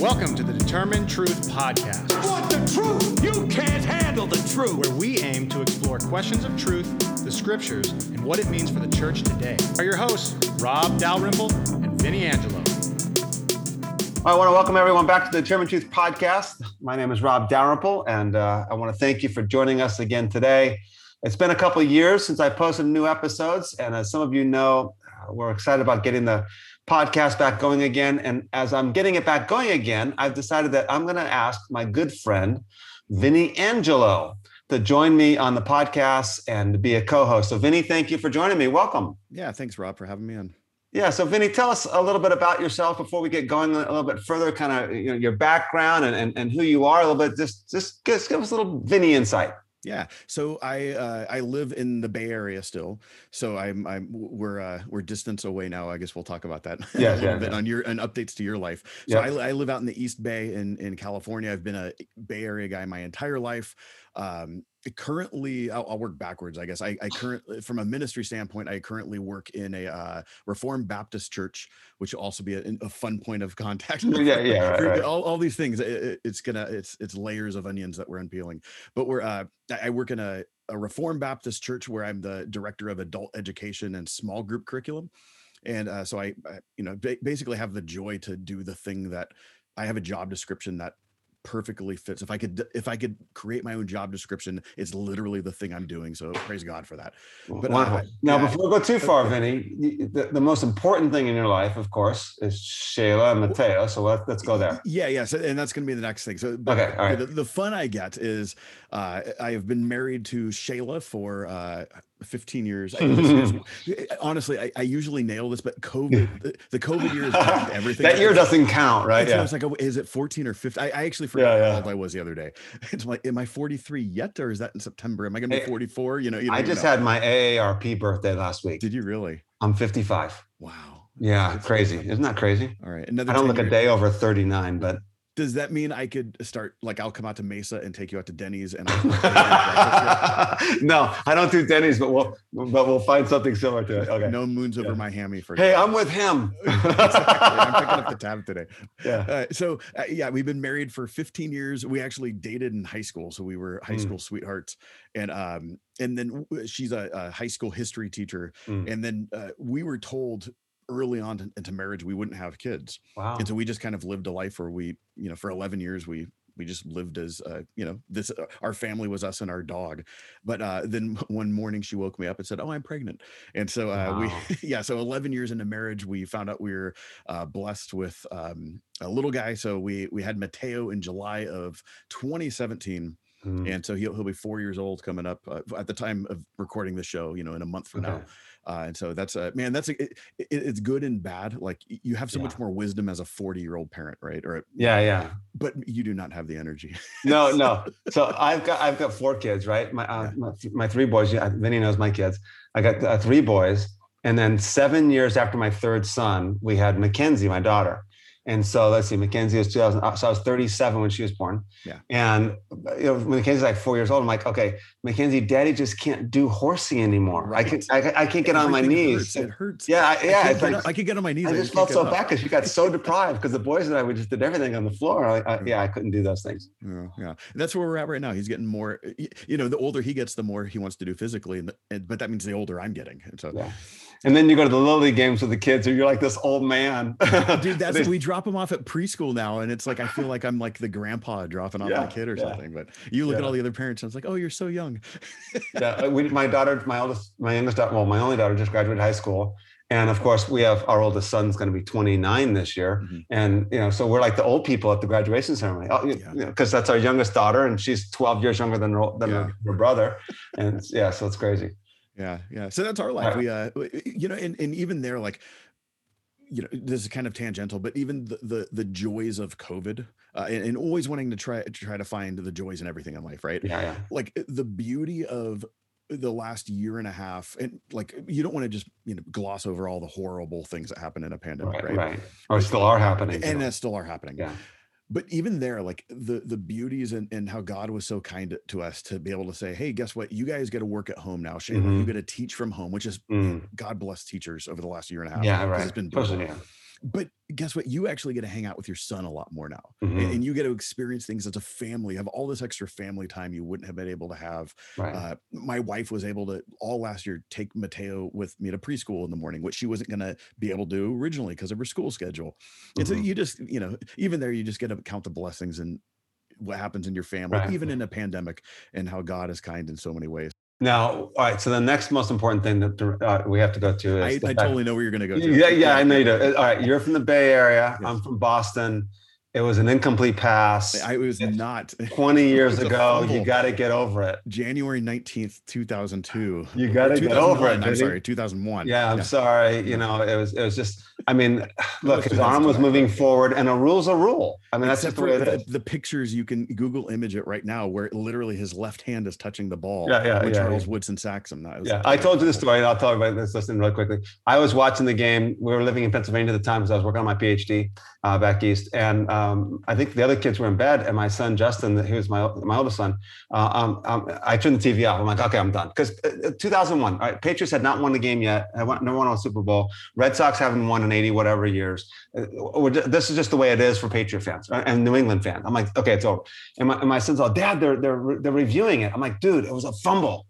Welcome to the DetermineTruth Podcast, Want the truth? You can't handle the truth. where we aim to explore questions of truth, the scriptures, and what it means for the church today. Are your hosts, Rob Dalrymple and Vinnie Angelo. I want to welcome everyone back to the DetermineTruth podcast. My name is Rob Dalrymple, and uh, I want to thank you for joining us again today. It's been a couple of years since I posted new episodes, and as some of you know, uh, we're excited about getting the podcast back going again. And as I'm getting it back going again, I've decided that I'm going to ask my good friend, Vinnie Angelo, to join me on the podcast and to be a co-host. So, Vinnie, thank you for joining me. Welcome. Yeah, thanks, Rob, for having me on. Yeah. So, Vinnie, tell us a little bit about yourself before we get going a little bit further. Kind of you know your background and, and, and who you are a little bit. Just just just give us a little Vinnie insight. Yeah, so I uh, I live in the Bay Area still, so I'm I'm we're uh, we're distance away now. I guess we'll talk about that Yeah, a little yeah, bit yeah. on your and updates to your life. So Yeah. I, I live out in the East Bay in in California. I've been a Bay Area guy my entire life. Um, currently, I'll, I'll work backwards. I guess I, I currently, from a ministry standpoint, I currently work in a uh, Reformed Baptist church, which will also be a, a fun point of contact. Yeah, yeah, right, right. All, all these things. it- it- it's gonna it's it's layers of onions that we're unpeeling. But we're uh, I I work in a a Reformed Baptist church where I'm the director of adult education and small group curriculum, and uh, so I, I you know ba- basically have the joy to do the thing that I have a job description that perfectly fits. If I could if I could create my own job description, it's literally the thing I'm doing. So praise God for that. But, uh, now, yeah. before we go too far, Vinnie, the, the most important thing in your life, of course, is Shayla and Mateo. So let, let's go there. Yeah, yeah. So, and that's going to be the next thing. So, but Okay, all right. the, the fun I get is uh, I have been married to Shayla for uh, 15 years. I- honestly, I, I usually nail this, but COVID, the, the COVID year is everything. that year doesn't count, right? So I was like, oh, is it 14 or 15? I, I actually forgot Yeah, how old I was the other day. It's like, am I 43 yet, or is that in September? Am I going to be 44? You know, you I just know. had my AARP birthday last week. Did you really? I'm 55. Wow. Yeah, That's crazy. awesome. Isn't that crazy? All right. Another I don't 10 look a day over 39, but Does that mean I could start like I'll come out to Mesa and take you out to Denny's and no, I don't do Denny's, but we'll but we'll find something similar to it. Okay. no moons over Yeah. my hammy for Hey, I'm with him. Exactly. I'm picking up the tab today. yeah. Uh, so uh, yeah, we've been married for 15 years. We actually dated in high school, so we were high Mm. school sweethearts. And um, and then she's a, a high school history teacher. Mm. And then uh, we were told early on to- into marriage we wouldn't have kids, Wow. and so we just kind of lived a life where we, you know, for 11 years we we just lived as uh, you know this uh, our family was us and our dog but uh then one morning she woke me up and said oh i'm pregnant and so uh Wow. we yeah so 11 years into marriage we found out we were uh blessed with um a little guy so we we had mateo in july of 2017 Mm. and so he'll, he'll be four years old coming up uh, at the time of recording the show you know in a month from now Okay. Uh, and so that's a man that's a, it, it- it's good and bad like you have so much more wisdom as a 40 year old parent right or Yeah, yeah. but you do not have the energy No, no. So I've got I've got four kids, right? My uh, Yeah. my, my three boys. Yeah, Vinnie knows my kids. I got uh, three boys, and then seven years after my third son, we had Mackenzie, my daughter. And so let's see, Mackenzie was 2000. uh, So I was 37 when she was born. Yeah. And you know, Mackenzie's like four years old. I'm like, okay, Mackenzie, Daddy just can't do horsey anymore. I can I, I can't get on my knees. hurts. It hurts. Yeah, I, I, yeah. can't It's like on- I could get on my knees. I I just felt so bad because she got so deprived because the boys and I we just did everything on the floor. I, I, yeah, I couldn't do those things. Yeah, yeah. That's where we're at right now. He's getting more. You know, the older he gets, the more he wants to do physically, and, and but that means the older I'm getting. And so, Yeah. And then you go to the little league games with the kids, and you're like this old man. dude, that's They- we drop them off at preschool now, and it's like I feel like I'm like the grandpa dropping off Yeah, my kid or yeah. something. But you look at all the other parents, and it's like, oh, you're so young. yeah, we, my daughter, my oldest, my youngest daughter, well, my only daughter just graduated high school. And of course, we have our oldest son's going to be 29 this year. Mhm. And, you know, so we're like the old people at the graduation ceremony. Oh, you Yeah. know, because that's our youngest daughter and she's 12 years younger than, her- than her, her brother. And yeah, so it's crazy. Yeah, yeah. So that's our life. We, uh, you know, and, and even there, like, you know, this is kind of tangential, but even the the, the joys of COVID, uh, and, and always wanting to try to try to find the joys in everything in life, right? Yeah, yeah. Like the beauty of the last year and a half, and like you don't want to just you know gloss over all the horrible things that happen in a pandemic, Right, right? right. Or still are happening. And that still are happening. yeah. But even there like the the beauties and, and how god was so kind to us to be able to say hey guess what you guys get to work at home now shane you Mhm. get to teach from home which is Mm. god bless teachers over the last year and a half Yeah, right. it's been brutal. yeah. But guess what? You actually get to hang out with your son a lot more now, Mhm. and, you get to experience things as a family. Have all this extra family time you wouldn't have been able to have. Right. Uh, my wife was able to all last year take Mateo with me to preschool in the morning, which she wasn't going to be able to do originally because of her school schedule. And so Mhm. you just, you know, even there, you just get to count the blessings and what happens in your family, Right. even in a pandemic, and how God is kind in so many ways. Now, all right. So the next most important thing that uh, we have to go to is I, I totally know where you're going to go. To. Yeah, yeah, I know you do. All right, you're from the Bay Area. Yes. I'm from Boston. It was an incomplete pass. I was Yes. not 20 years ago. You got to get over it. January 19th, 2002. You gotta get over it, I'm sorry, 2001. Yeah, I'm sorry. You know, it was it was just. I mean, look, his arm was moving forward, and a rule's a rule. I mean, that's just the way it for the, the pictures, you can Google image it right now, where literally his left hand is touching the ball. Yeah, yeah, when yeah, Charles yeah. Woodson sacks him. That was- Yeah, I told you this story, and I'll tell everybody this. Listen really quickly. I was watching the game. We were living in Pennsylvania at the time because I was working on my PhD uh, back east, and um, I think the other kids were in bed, and my son Justin, he was my my oldest son. Uh, um, um, I turned the TV off. I'm like, okay, I'm done because uh, 2001. All right, Patriots had not won the game yet. I won, never won a Super Bowl. Red Sox haven't won in 80 whatever years. Uh, this is just the way it is for Patriot fans uh, and New England fans. I'm like, okay, it's over. And my, and my son's all, Dad, they're they're they're reviewing it. I'm like, dude, it was a fumble.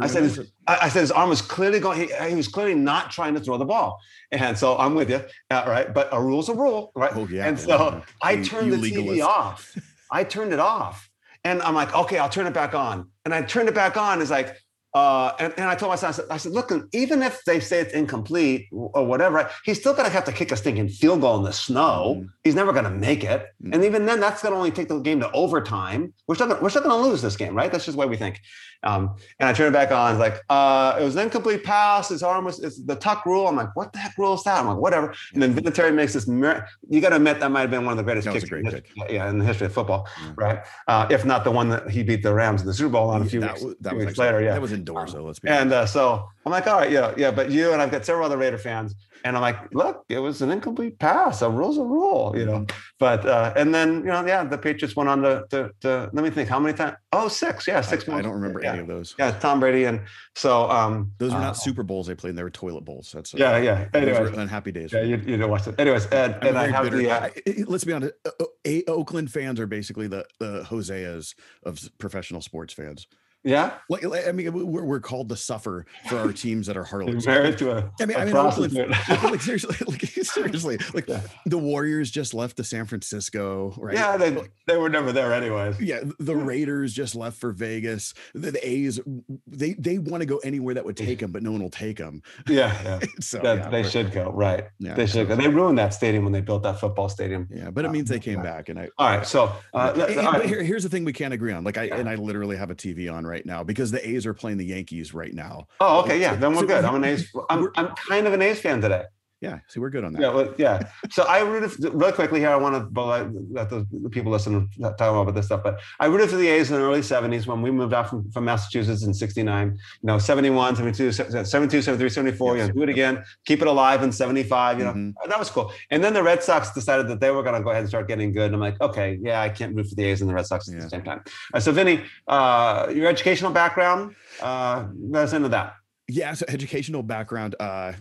I said, his. I, said his arm was clearly going. He, he was clearly not trying to throw the ball, and so I'm with you, uh, right? But a rule's a rule, right? Oh, yeah, And so yeah. I turned you the TV legalist. off. I turned it off, and I'm like, okay, I'll turn it back on. And I turned it back on. It's like, uh, and, and I told my son, I said, I said, look, even if they say it's incomplete or whatever, he's still going to have to kick a stinking field goal in the snow. Mhm. He's never going to make it, Mm. and even then, that's going to only take the game to overtime. We're still we're still going to lose this game, right? That's just the way we think. Um, and I turned it back on. It's like, uh, it was an incomplete pass. His arm was it's the tuck rule. I'm like, what the heck rule is that? I'm like, whatever. And then Vinatieri makes this. Mir- you got to admit that might have been one of the greatest That kicks, in history- yeah, in the history of football, Yeah. right? Uh, if not the one that he beat the Rams in the Super Bowl on a few that weeks, was, that few was weeks actually- later. Yeah, That was indoors, though. Let's be and uh, so I'm like, all right, yeah, yeah, but you and I've got several other Raider fans, and I'm like, look, it was an incomplete pass. A rule's a rule, you know. But uh, and then you know, yeah, the Patriots went on to, to, to let me think, how many times? Oh, six, yeah, six. I, I don't remember yeah. any of those. Yeah, Tom Brady, and so um, Those were uh, not Super Bowls they played; they were toilet bowls. That's uh, Yeah, yeah. Those Anyways. were unhappy days. Yeah, you, you didn't watch it. Anyways, and, I'm and I have bitter. the uh, I- I- let's be honest. uh, uh, A- Oakland fans are basically the the Hoseas of professional sports fans. Yeah, Like, I mean, we're, we're called to suffer for our teams that are harlots. married to a, I mean, a I mean, prostitute. like, like, seriously, like seriously, like Yeah. the Warriors just left to San Francisco, right? Yeah, they, they were never there anyways. Yeah, the Raiders just left for Vegas. The, the A's, they they want to go anywhere that would take them, but no one will take them. Yeah, yeah. So That- yeah, they should go right. Yeah, they should go. They ruined that stadium when they built that football stadium. yeah, but it Uh, means they came back, and I. All right, so uh, And- all right. here- here's the thing we can't agree on. Like I and I literally have a TV on right now because the A's are playing the Yankees right now. Oh, okay, yeah. Then we're So good. I'm an A's. I'm, I'm kind of an A's fan today. Yeah, see, we're good on that. Yeah, well, yeah. So I rooted really quickly here. I want to let the, the people listen talk about this stuff. But I rooted for the A's in the early '70s when we moved out from, from Massachusetts in '69. You know, 71, 72, 72, 73, 74. Yes. You know, do it again. Keep it alive in '75. You know, Mhm. that was cool. And then the Red Sox decided that they were going to go ahead and start getting good. And I'm like, okay, yeah, I can't root for the A's and the Red Sox at Yeah. the same time. Uh, so, Vinnie, uh, your educational background, uh, let us into that. Yeah, so educational background. Uh,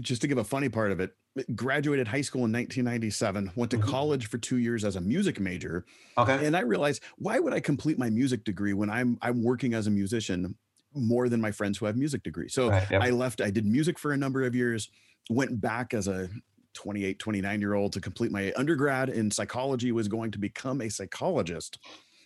just to give a funny part of it, graduated high school in 1997. Went to Mhm. college for two years as a music major. Okay. and I realized why would I complete my music degree when I'm I'm working as a musician more than my friends who have music degrees. So Right, yep. I left, I did music for a number of years, went back as a 28, 29 year old to complete my undergrad in psychology, was going to become a psychologist,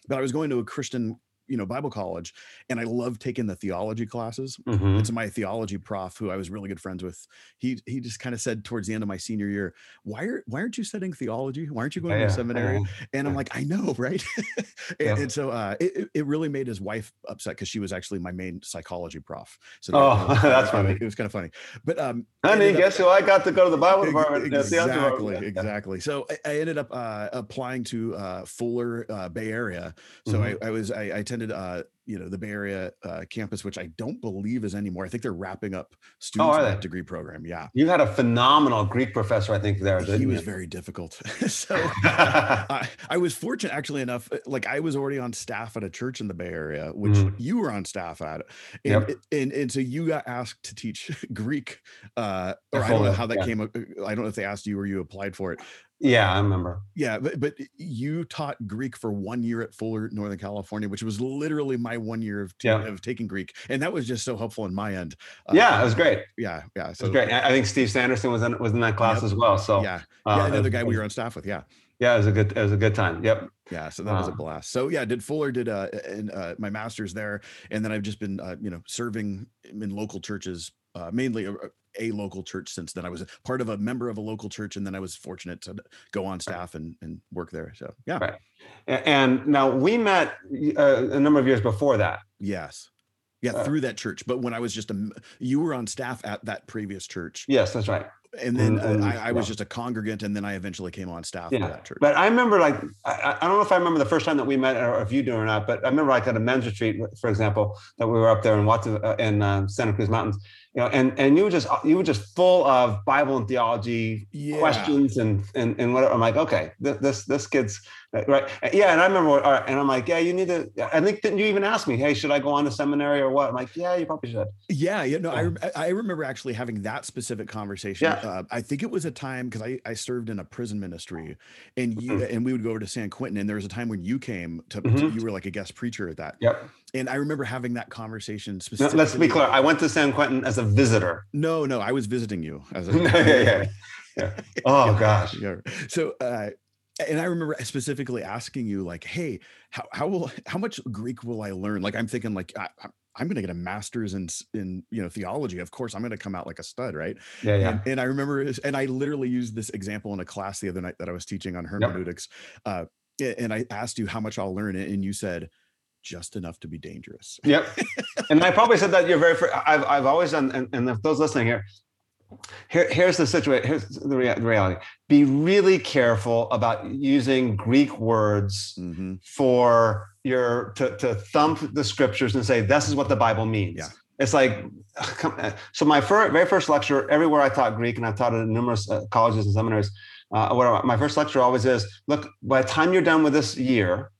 but I was going to a Christian, you know, Bible college, and I loved taking the theology classes. Mhm. And so my theology prof, who I was really good friends with, he he just kind of said towards the end of my senior year, "Why are why aren't you studying theology? Why aren't you going Yeah, to seminary?" yeah. And I'm like, I know, right? and, Yeah. and so uh, it, it- really made his wife upset because she was actually my main psychology prof. So Oh, that was that's funny. It was kind of funny. But um, Honey, up- guess who I got to go to the Bible department? Exactly, department. exactly. So I, I ended up uh, applying to uh, Fuller, uh, Bay Area. So Mhm. I, I was I, I attended attended, uh, you know, the Bay Area uh, campus, which I don't believe is anymore. I think they're wrapping up Oh, students they? that degree program. Yeah, You had a phenomenal Greek professor, I think, there. he was you? very difficult. so I, I was fortunate, actually enough. uh, Like I was already on staff at a church in the Bay Area, which Mhm. you were on staff at, and Yep. and and so you got asked to teach Greek. Uh, or I don't know how that yeah. came. I don't know if they asked you or you applied for it. Yeah, I remember. Yeah, but, but you taught Greek for one year at Fuller, Northern California, which was literally my one year of, t- Yeah. of taking Greek, and that was just so helpful on my end. Uh, yeah, it was great. Yeah, yeah. So was great. I think Steve Sanderson was in was in that class Yep. as well. So yeah, uh, yeah. it Another guy we were on staff with. Yeah, Yeah, it was a good it was a good time. Yep. yeah. So that was a blast. So yeah, did Fuller did uh and uh, my master's there, and then I've just been uh, you know serving in local churches, uh, mainly a, a local church since then. I was a part of a member of a local church, and then I was fortunate to go on staff and and work there. So yeah, Right. And now we met uh, a number of years before that. yes. Yeah, Uh, through that church. But when I was just a, you were on staff at that previous church, Yes, that's right. and then uh, I, I was yeah. just a congregant, and then I eventually came on staff Yeah, that church. But I remember, like, I, I- I don't know if I remember the first time that we met or if you do or not, but I remember, like, at a men's retreat, for example, that we were up there in Watson, uh, in uh, Santa Cruz Mountains, you know, and and you were just you were just full of Bible and theology yeah. questions and and and whatever. I'm like, okay, this this, this kid's uh, right, yeah. And I remember, right, and I'm like, yeah, you need to. I think didn't you even ask me, hey, should I go on to seminary or what? I'm like, yeah, you probably should. Yeah, no, I Yeah. I I remember actually having that specific conversation. Yeah. Uh, I think it was a time because I, I served in a prison ministry, and you Mhm. and we would go over to San Quentin, and there was a time when you came to, to- Mhm. you were like a guest preacher at that, Yep. And I remember having that conversation specifically. let's be clear. I went to San Quentin as a visitor. No, no, I was visiting you as a yeah, yeah, yeah. Oh gosh. Yeah. So, uh, and I remember specifically asking you, like, "Hey, how how will how much Greek will I learn?" Like, I'm thinking, like, I, I'm- going to get a master's in in you know theology. Of course, I'm going to come out like a stud, right? Yeah, yeah. And, and I remember, and I literally used this example in a class the other night that I was teaching on hermeneutics. Uh, and I asked you how much I'll learn, and you said just enough to be dangerous. Yep. and I probably said that you're very. I've I've always done, and, and if those listening here, here here's the situation. Here's the, rea- the reality. Be really careful about using Greek words hmm for your to to thump the scriptures and say this is what the Bible means. Yeah. It's like, uh, so my fir- very first lecture, everywhere I taught Greek, and I've taught it in numerous uh, colleges and seminaries. Uh, whatever, my first lecture always is: look, by the time you're done with this year,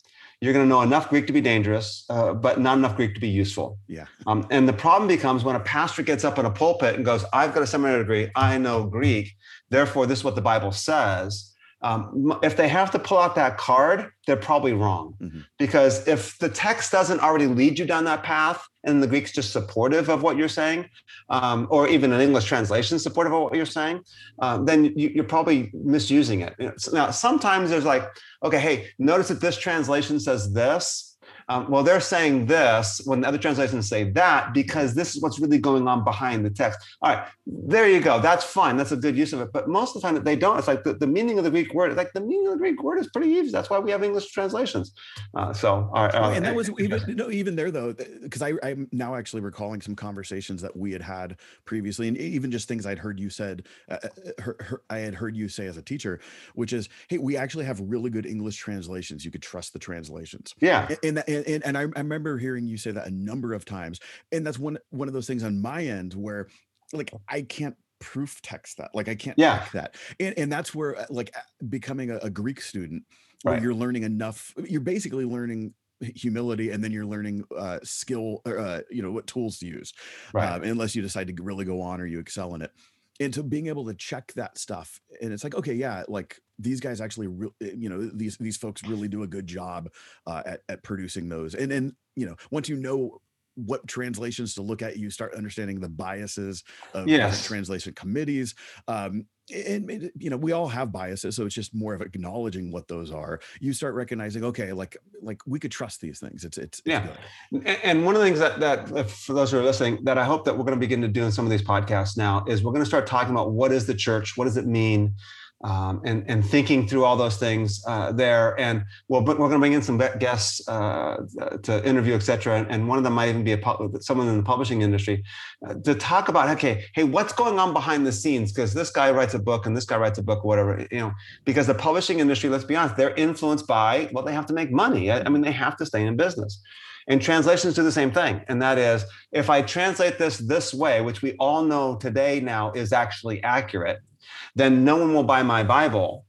you're going to know enough Greek to be dangerous, uh, but not enough Greek to be useful. Yeah. Um, and the problem becomes when a pastor gets up in a pulpit and goes, "I've got a seminary degree, I know Greek, therefore this is what the Bible says." Um, if they have to pull out that card, they're probably wrong. Mhm. Because if the text doesn't already lead you down that path, and the Greek's just supportive of what you're saying, um, or even an English translation supportive of what you're saying, um, then you, you're probably misusing it. Now, sometimes there's like, okay, hey, notice that this translation says this. Um, well, they're saying this when the other translations say that because this is what's really going on behind the text. All right, there you go. That's fine. That's a good use of it. But most of the time that they don't. It's like the, the meaning of the Greek word. Like the meaning of the Greek word is pretty easy. That's why we have English translations. Uh, so, all right, Oh, uh, and that was even no, even there though, because I I'm now actually recalling some conversations that we had had previously, and even just things I'd heard you said, uh, uh, hear- hear- I had heard you say as a teacher, which is, hey, we actually have really good English translations. You could trust the translations. yeah, and that- and, and, and I, I remember hearing you say that a number of times and that's one one of those things on my end where like i can't proof text that like i can't Yeah. that and, and that's where uh, like becoming a, a greek student where Right. you're learning enough you're basically learning humility and then you're learning uh skill or uh you know what tools to use right. um, unless you decide to really go on or you excel in it. And so being able to check that stuff, and it's like, okay, yeah, like these guys actually, re- eh, you know, these these folks really do a good job uh, at at producing those. And then you know, once you know what translations to look at, you start understanding the biases of Yes. translation committees. Um, and and, you know, we all have biases, so it's just more of acknowledging what those are. You start recognizing, okay, like like we could trust these things. It's it's, it's Yeah. And- And one of the things that, that uh, for those who are listening, that I hope that we're going to begin to do in some of these podcasts now is we're going to start talking about what is the church, what does it mean, um, and and thinking through all those things uh, there. And well, but we're going to bring in some guests uh, to interview, et cetera. And, and one of them might even be a someone in the publishing industry uh, to talk about, okay, hey, what's going on behind the scenes? Because this guy writes a book and this guy writes a book, whatever, you know. Because the publishing industry, let's be honest, they're influenced by well, they have to make money. I, I mean, they have to stay in business. And translations do the same thing. And that is, if I translate this this way, which we all know today now is actually accurate, then no one will buy my Bible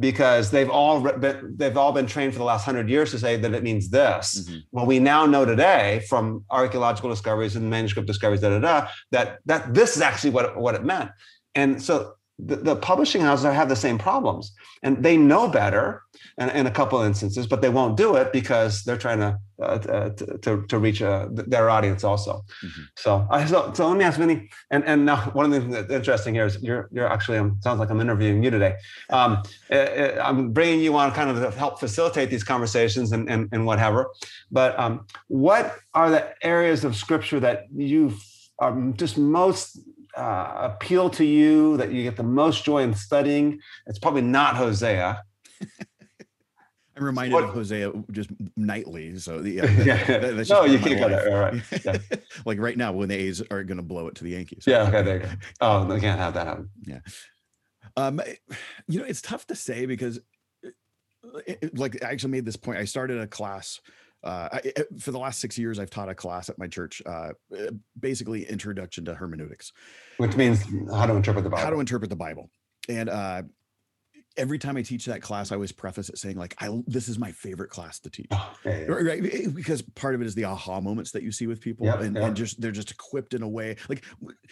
because they've all been, they've all been trained for the last hundred years to say that it means this. Mm-hmm. Well, we now know today from archaeological discoveries and manuscript discoveries, da da da, that that this is actually what what it meant. And so the, the publishing houses have the same problems. And they know better in, in a couple of instances but they won't do it because they're trying to uh, to, to reach uh, their audience also. Mm-hmm. so, uh, so so let me ask Vinnie and and now one of the things that's interesting here is you're you're actually um, sounds like I'm interviewing you today. Um, uh, uh, I'm bringing you on kind of to help facilitate these conversations and and, and whatever. But um, what are the areas of scripture that you are just most uh, appeal to you that you get the most joy in studying? It's probably not Hosea. I'm reminded what? of Hosea just nightly. So yeah, yeah. That, no, you can't go there. All right. Yeah. like right now, when the A's are going to blow it to the Yankees. Yeah. Okay. There you go. Oh, they can't have that happen. Yeah. Um, you know, it's tough to say because, it, like, I actually made this point. I started a class uh, I, for the last six years, I've taught a class at my church, uh, uh, basically introduction to hermeneutics, which means how to interpret the Bible. How to interpret the Bible, and uh, every time I teach that class, I always preface it saying like, "I this is my favorite class to teach," oh, yeah, yeah. right? Eh, because part of it is the aha moments that you see with people, yeah, and, and just they're just equipped in a way. Like,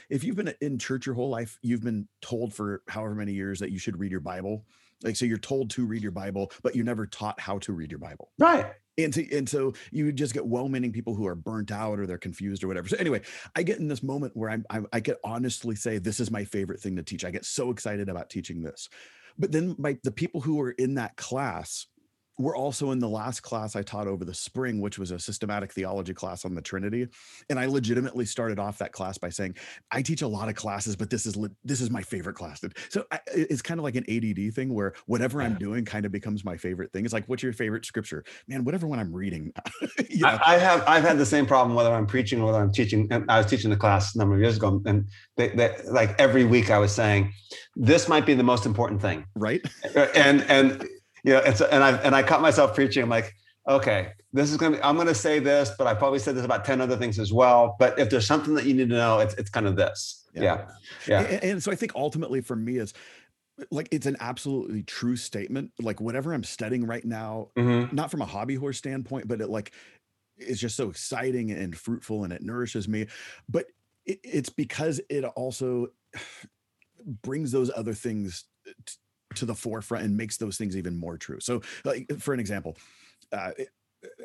if you've been in church your whole life, you've been told for however many years that you should read your Bible. Like, so you're told to read your Bible, but you're never taught how to read your Bible. Right and so, and so you just get well-meaning people who are burnt out or they're confused or whatever. So anyway, I get in this moment where I'm, I, I could honestly say this is my favorite thing to teach. I get so excited about teaching this, but then my the people who are in that class we're also in the last class I taught over the spring, which was a systematic theology class on the Trinity. And I legitimately started off that class by saying, I teach a lot of classes, but this is this is my favorite class. So I, it's kind of like an ADD thing where whatever I'm doing kind of becomes my favorite thing. It's like, what's your favorite scripture? Man, whatever one I'm reading. you know? I, I, have I've had the same problem whether I'm preaching or whether I'm teaching. And I was teaching the class a number of years ago, and they, they, like every week I was saying, this might be the most important thing, right? And and you know, and so, and I and I caught myself preaching. I'm like, okay, this is gonna be, I'm gonna say this, but I probably said this about 10 other things as well. But if there's something that you need to know, it's it's kind of this. Yeah. Yeah. yeah. And, and so I think ultimately for me is like it's an absolutely true statement. Like whatever I'm studying right now, mm-hmm. not from a hobby horse standpoint, but it like it's just so exciting and fruitful and it nourishes me. But it, it's because it also brings those other things t- to the forefront and makes those things even more true. So, like for an example, uh,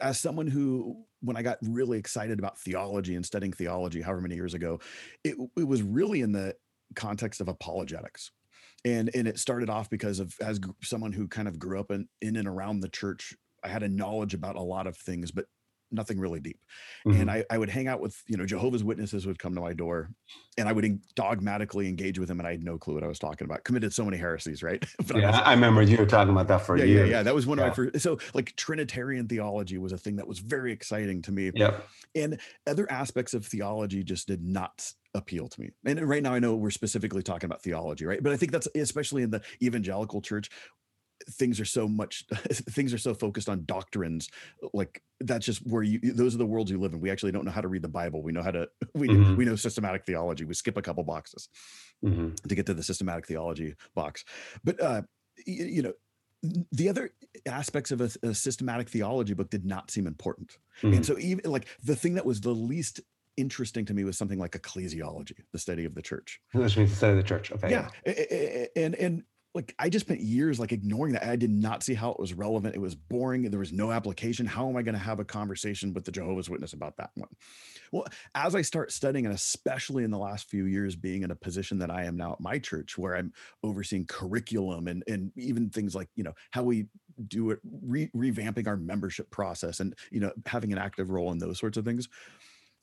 as someone who, when I got really excited about theology and studying theology, however many years ago, it, it was really in the context of apologetics. And, and it started off because of as someone who kind of grew up in, in and around the church, I had a knowledge about a lot of things, but nothing really deep. Mm-hmm. And I, I would hang out with, you know, Jehovah's Witnesses would come to my door and I would dogmatically engage with them and I had no clue what I was talking about. Committed so many heresies, right? yeah, I, was, I, remember you were talking about that for yeah, a year. Yeah, yeah. That was one yeah. of my first. So like Trinitarian theology was a thing that was very exciting to me. Yeah. And other aspects of theology just did not appeal to me. And right now I know we're specifically talking about theology, right? But I think that's especially in the evangelical church, things are so much things are so focused on doctrines like that's just where you those are the worlds you live in we actually don't know how to read the bible we know how to we mm-hmm. we know systematic theology we skip a couple boxes mm-hmm. to get to the systematic theology box but uh you, you know the other aspects of a, a, systematic theology book did not seem important mm-hmm. and so even like the thing that was the least interesting to me was something like ecclesiology the study of the church which means the study of the church okay yeah, yeah. and and like I just spent years like ignoring that. I did not see how it was relevant. It was boring. There was no application. How am I going to have a conversation with the Jehovah's Witness about that one? Well, as I start studying, and especially in the last few years, being in a position that I am now at my church, where I'm overseeing curriculum and and even things like you know how we do it, re- revamping our membership process, and you know having an active role in those sorts of things.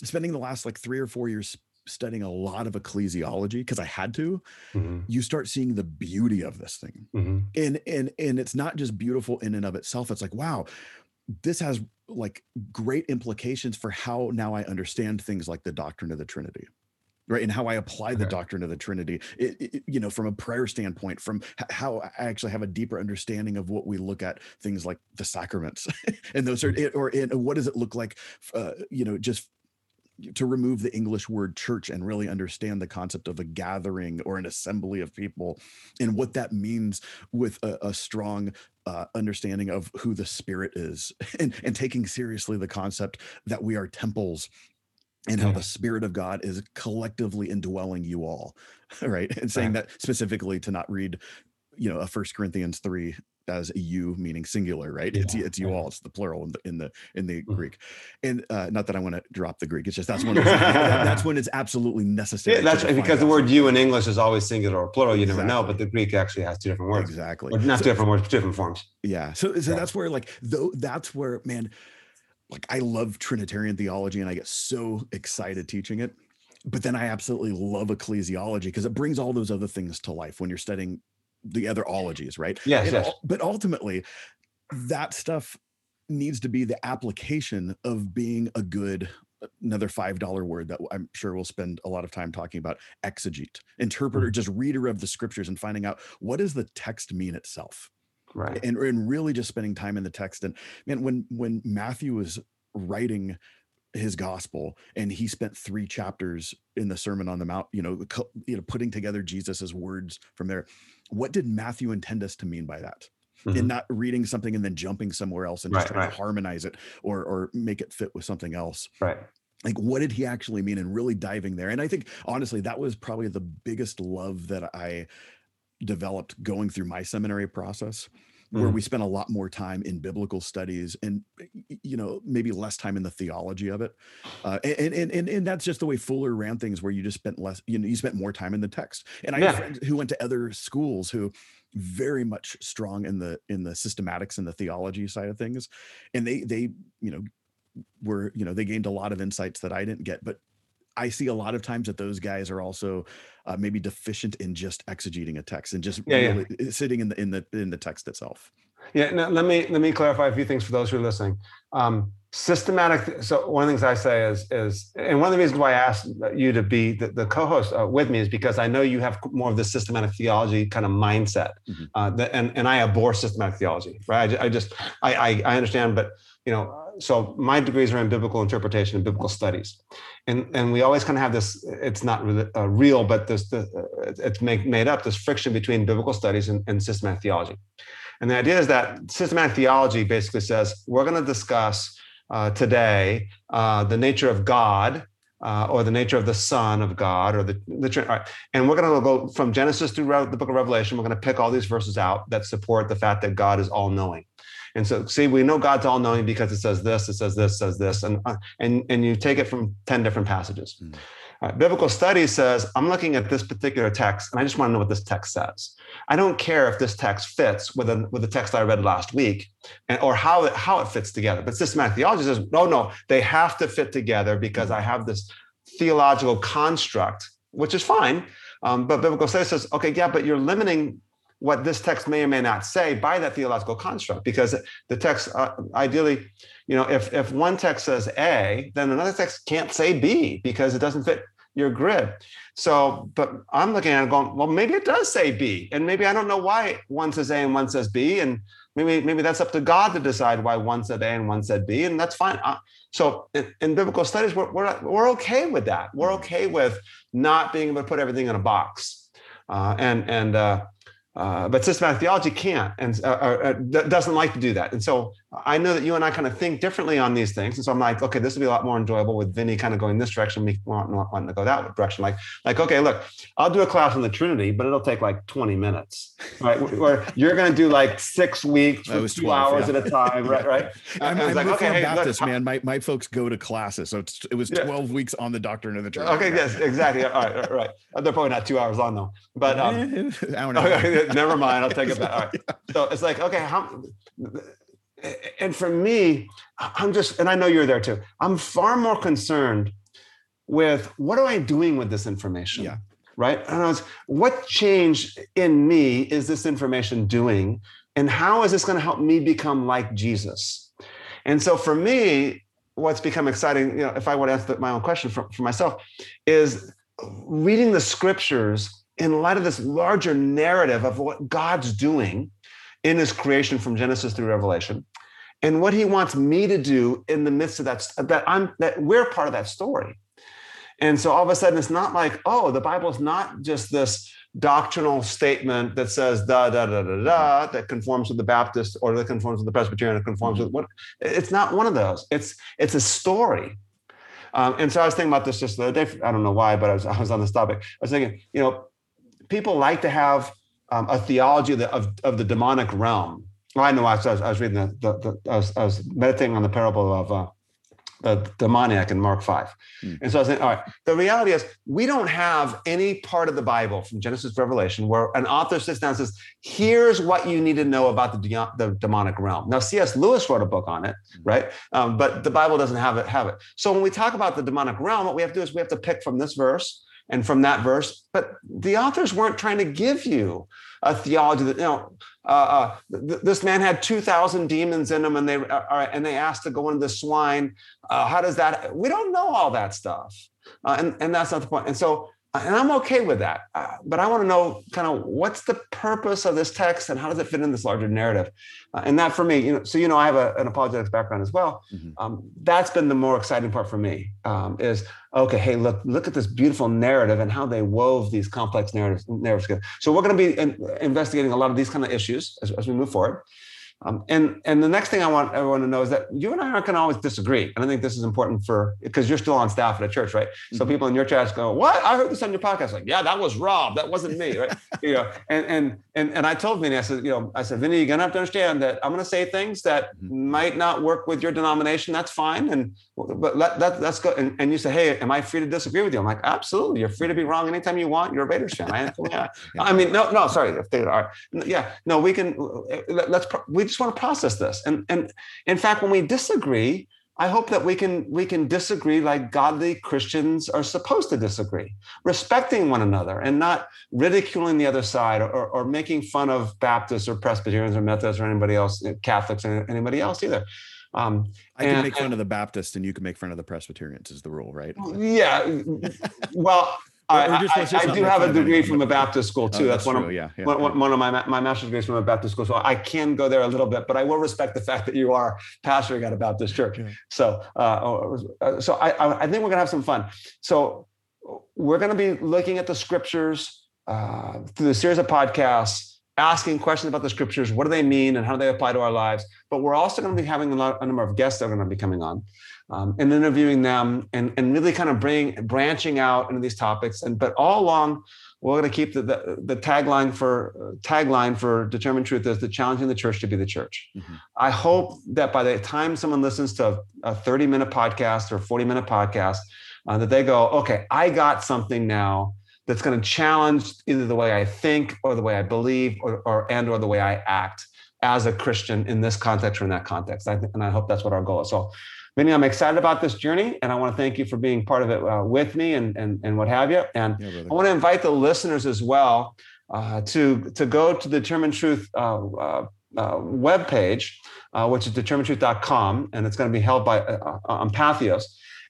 Spending the last like three or four years studying a lot of ecclesiology because I had to, mm-hmm. you start seeing the beauty of this thing. Mm-hmm. And and and it's not just beautiful in and of itself. It's like, wow, this has like great implications for how now I understand things like the doctrine of the Trinity. right and how i apply the doctrine of the trinity it, it- you know from a prayer standpoint from how i actually have a deeper understanding of what we look at things like the sacraments and those are Mm-hmm. or in what does it look like uh, you know just to remove the english word church and really understand the concept of a gathering or an assembly of people and what that means with a, a strong uh, understanding of who the spirit is and, and taking seriously the concept that we are temples and how Yeah. the spirit of god is collectively indwelling you all right and saying that specifically to not read you know a first corinthians 3 as a you meaning singular right it's Yeah, it's you all it's the plural in the in the in the Mhm. greek and uh not that i want to drop the greek it's just that's when it's, that- that's when it's absolutely necessary Yeah, that's because the word "you" in English is always singular or plural. You never know, but the Greek actually has two different words, exactly or not So- two different words, two different forms. Yeah. So so Yeah. that's where like though that's where man like I love Trinitarian theology and I get so excited teaching it. But then I absolutely love ecclesiology because it brings all those other things to life when you're studying the other ologies, right? Yes, And yes. But ultimately that stuff needs to be the application of being a good another five dollar word that I'm sure we'll spend a lot of time talking about exegete interpreter Mm. just reader of the scriptures and finding out what does the text mean itself Right. and, and really just spending time in the text and man when when matthew was writing his gospel and he spent three chapters in the sermon on the mount you know you know putting together jesus's words from there what did matthew intend us to mean by that Mhm. and not reading something and then jumping somewhere else and just Right, trying right. to harmonize it or or make it fit with something else Right. like what did he actually mean and really diving there and i think honestly that was probably the biggest love that i developed going through my seminary process where Mhm. we spent a lot more time in biblical studies and you know maybe less time in the theology of it uh, and, and and and that's just the way fuller ran things where you just spent less you know you spent more time in the text and i Yeah. have friends who went to other schools who very much strong in the in the systematics and the theology side of things and they they you know were you know they gained a lot of insights that i didn't get but i see a lot of times that those guys are also uh, maybe deficient in just exegeting a text and just Yeah, yeah. really uh, sitting in the in the in the text itself Yeah, now let me let me clarify a few things for those who are listening. Um, systematic. So one of the things I say is is, and one of the reasons why I asked you to be the, the co-host uh, with me is because I know you have more of the systematic theology kind of mindset, Mhm. uh, that, and and I abhor systematic theology. Right? I, I just I, I I understand, but you know, so my degrees are in biblical interpretation and biblical studies, and and we always kind of have this. It's not really, uh, real, but this the, uh, it's make, made up this friction between biblical studies and, and systematic theology. And the idea is that systematic theology basically says we're going to discuss uh, today uh, the nature of God uh, or the nature of the Son of God or the, the and we're going to go from Genesis through the book of Revelation. We're going to pick all these verses out that support the fact that God is all knowing. And so, see, we know God's all knowing because it says this, it says this, says this, and uh, and and you take it from ten different passages. Mm. Biblical study says I'm looking at this particular text, and I just want to know what this text says. I don't care if this text fits with a, with the text I read last week, and or how it how it fits together. But systematic theology says no, no, they have to fit together because I have this theological construct, which is fine. Um, but biblical study says, okay, yeah, but you're limiting what this text may or may not say by that theological construct because the text uh, ideally you know if if one text says a then another text can't say b because it doesn't fit your grid. So but i'm looking at it going well maybe it does say b and maybe i don't know why one says a and one says b and maybe maybe that's up to god to decide why one said a and one said b and that's fine. Uh, so in, in biblical studies we're, we're we're okay with that. We're okay with not being able to put everything in a box. Uh, and and uh, but systematic theology can't and uh, uh, uh, doesn't like to do that. And so I know that you and I kind of think differently on these things. And so I'm like, okay, this will be a lot more enjoyable with Vinnie kind of going this direction, me wanting, wanting to go that direction. Like, like, okay, look, I'll do a class on the Trinity, but it'll take like 20 minutes, right? Or you're going to do like six weeks for was two 12, hours yeah. at a time, right? Right. I'm, I was I'm like, okay, Reformed hey, look, Baptist, how- man. My, my folks go to classes, so it's, it was Yeah. 12 weeks on the doctrine of the Trinity. Okay, yes, exactly. All right, all right, right. They're probably not two hours long though, but um, I don't know. Okay, never mind. I'll take it back. All right. So it's like, okay, how? And for me, I'm just, and I know you're there too. I'm far more concerned with what am I doing with this information? Yeah. Right. And I was, what change in me is this information doing, and how is this going to help me become like Jesus? And so for me, what's become exciting, you know, if I would answer my own question for, for myself, is reading the scriptures in light of this larger narrative of what God's doing in his creation from Genesis through Revelation and what he wants me to do in the midst of that that I'm that we're part of that story. And so all of a sudden it's not like, oh, the Bible is not just this doctrinal statement that says da da da da da that conforms with the Baptist or that conforms with the Presbyterian or conforms with what it's not one of those. It's it's a story. Um, and so I was thinking about this just the other day. I don't know why, but I was I was on this topic. I was thinking, you know, people like to have um, a theology of the, of, of the demonic realm. I know I was, I was reading the, the, the I, was, I was meditating on the parable of uh, the demoniac in Mark 5. Mm. And so I was saying, all right, the reality is we don't have any part of the Bible from Genesis to Revelation where an author sits down and says, here's what you need to know about the, de- the demonic realm. Now, C.S. Lewis wrote a book on it, mm. right? Um, but the Bible doesn't have it, have it. So when we talk about the demonic realm, what we have to do is we have to pick from this verse and from that verse. But the authors weren't trying to give you a theology that, you know, uh, uh, th- this man had 2,000 demons in him and they, uh, and they asked to go into the swine. Uh, how does that, we don't know all that stuff. Uh, and, and that's not the point. And so and I'm okay with that. Uh, but I want to know kind of what's the purpose of this text and how does it fit in this larger narrative? Uh, and that for me, you know, so you know, I have a, an apologetics background as well. Mm-hmm. Um, that's been the more exciting part for me. Um, is okay. Hey, look, look at this beautiful narrative and how they wove these complex narratives narratives together. So we're going to be in, investigating a lot of these kind of issues as, as we move forward. Um, and and the next thing I want everyone to know is that you and I aren't going to always disagree. And I think this is important for because you're still on staff at a church, right? Mm-hmm. So people in your church go, "What? I heard this on your podcast." Like, yeah, that was Rob. That wasn't me, right? you know. And and and and I told Vinnie, I said, you know, I said, Vinnie, you're gonna have to understand that I'm going to say things that mm-hmm. might not work with your denomination. That's fine. And but let, that that's good. And, and you say, hey, am I free to disagree with you? I'm like, absolutely. You're free to be wrong anytime you want. You're a Raiders fan. I, yeah. I mean, no, no, sorry. If they are, yeah, no, we can. Let's. We just want to process this. And and in fact, when we disagree, I hope that we can we can disagree like godly Christians are supposed to disagree, respecting one another and not ridiculing the other side or, or making fun of Baptists or Presbyterians or Methodists or anybody else, Catholics or anybody else either. Um, I can and, make fun of the Baptists and you can make fun of the Presbyterians is the rule, right? Yeah. Well, I, I, I do have a degree from a Baptist school too. Oh, that's, that's, one true. of yeah, yeah, one, yeah. one, of my my master's degrees from a Baptist school, so I can go there a little bit. But I will respect the fact that you are pastoring at a Baptist church. So, uh, oh, uh, so I I think we're gonna have some fun. So we're gonna be looking at the scriptures uh, through the series of podcasts asking questions about the scriptures. What do they mean and how do they apply to our lives? But we're also going to be having a, lot, a number of guests that are going to be coming on um, and interviewing them and, and really kind of bring branching out into these topics. And but all along, we're going to keep the, the, the tagline for tagline for DetermineTruth is the challenging the church to be the church. Mm-hmm. I hope that by the time someone listens to a 30 minute podcast or 40 minute podcast, uh, that they go, okay, I got something now that's going to challenge either the way I think or the way I believe or, or and or the way I act as a Christian in this context or in that context. I th- and I hope that's what our goal is. So Vinnie, I'm excited about this journey, and I want to thank you for being part of it uh, with me and, and, and what have you. And yeah, I want to invite the listeners as well uh, to, to go to the DetermineTruth uh, uh, uh webpage, uh, which is determinetruth.com, and it's going to be held by uh, on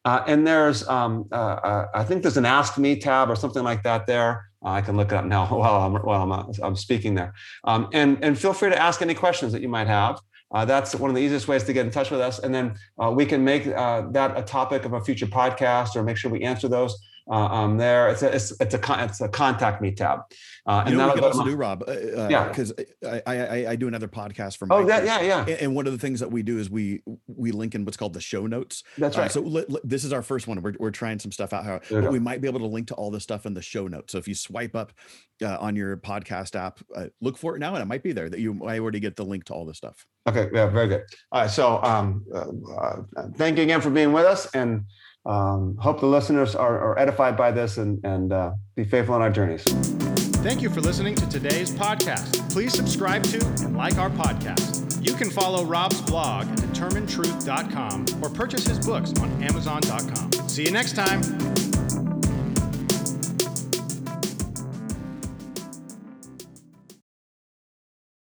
and there's, um, I think there's an Ask Me tab or something like that there. I can look it up now while I'm, while I'm, I'm speaking there. Um, and, and feel free to ask any questions that you might have. Uh, that's one of the easiest ways to get in touch with us. And then uh, we can make uh, that a topic of a future podcast or make sure we answer those um, there. It's a, it's, it's, a, it's a contact me tab. Uh, and you know what we could also do, Rob? Uh, uh, yeah, because I, I, I do another podcast from. Oh, that, yeah, yeah. And one of the things that we do is we we link in what's called the show notes. That's right. Uh, so this is our first one. We're, we're trying some stuff out. How but we might be able to link to all the stuff in the show notes. So if you swipe up uh, on your podcast app, uh, look for it now, and it might be there that you might already get the link to all the stuff. Okay. Yeah. Very good. All right. So um, thank you again for being with us, and um, hope the listeners are, are edified by this and and be faithful in our journeys. Thank you for listening to today's podcast. Please subscribe to and like our podcast. You can follow Rob's blog at determinetruth.com or purchase his books on amazon.com. See you next time.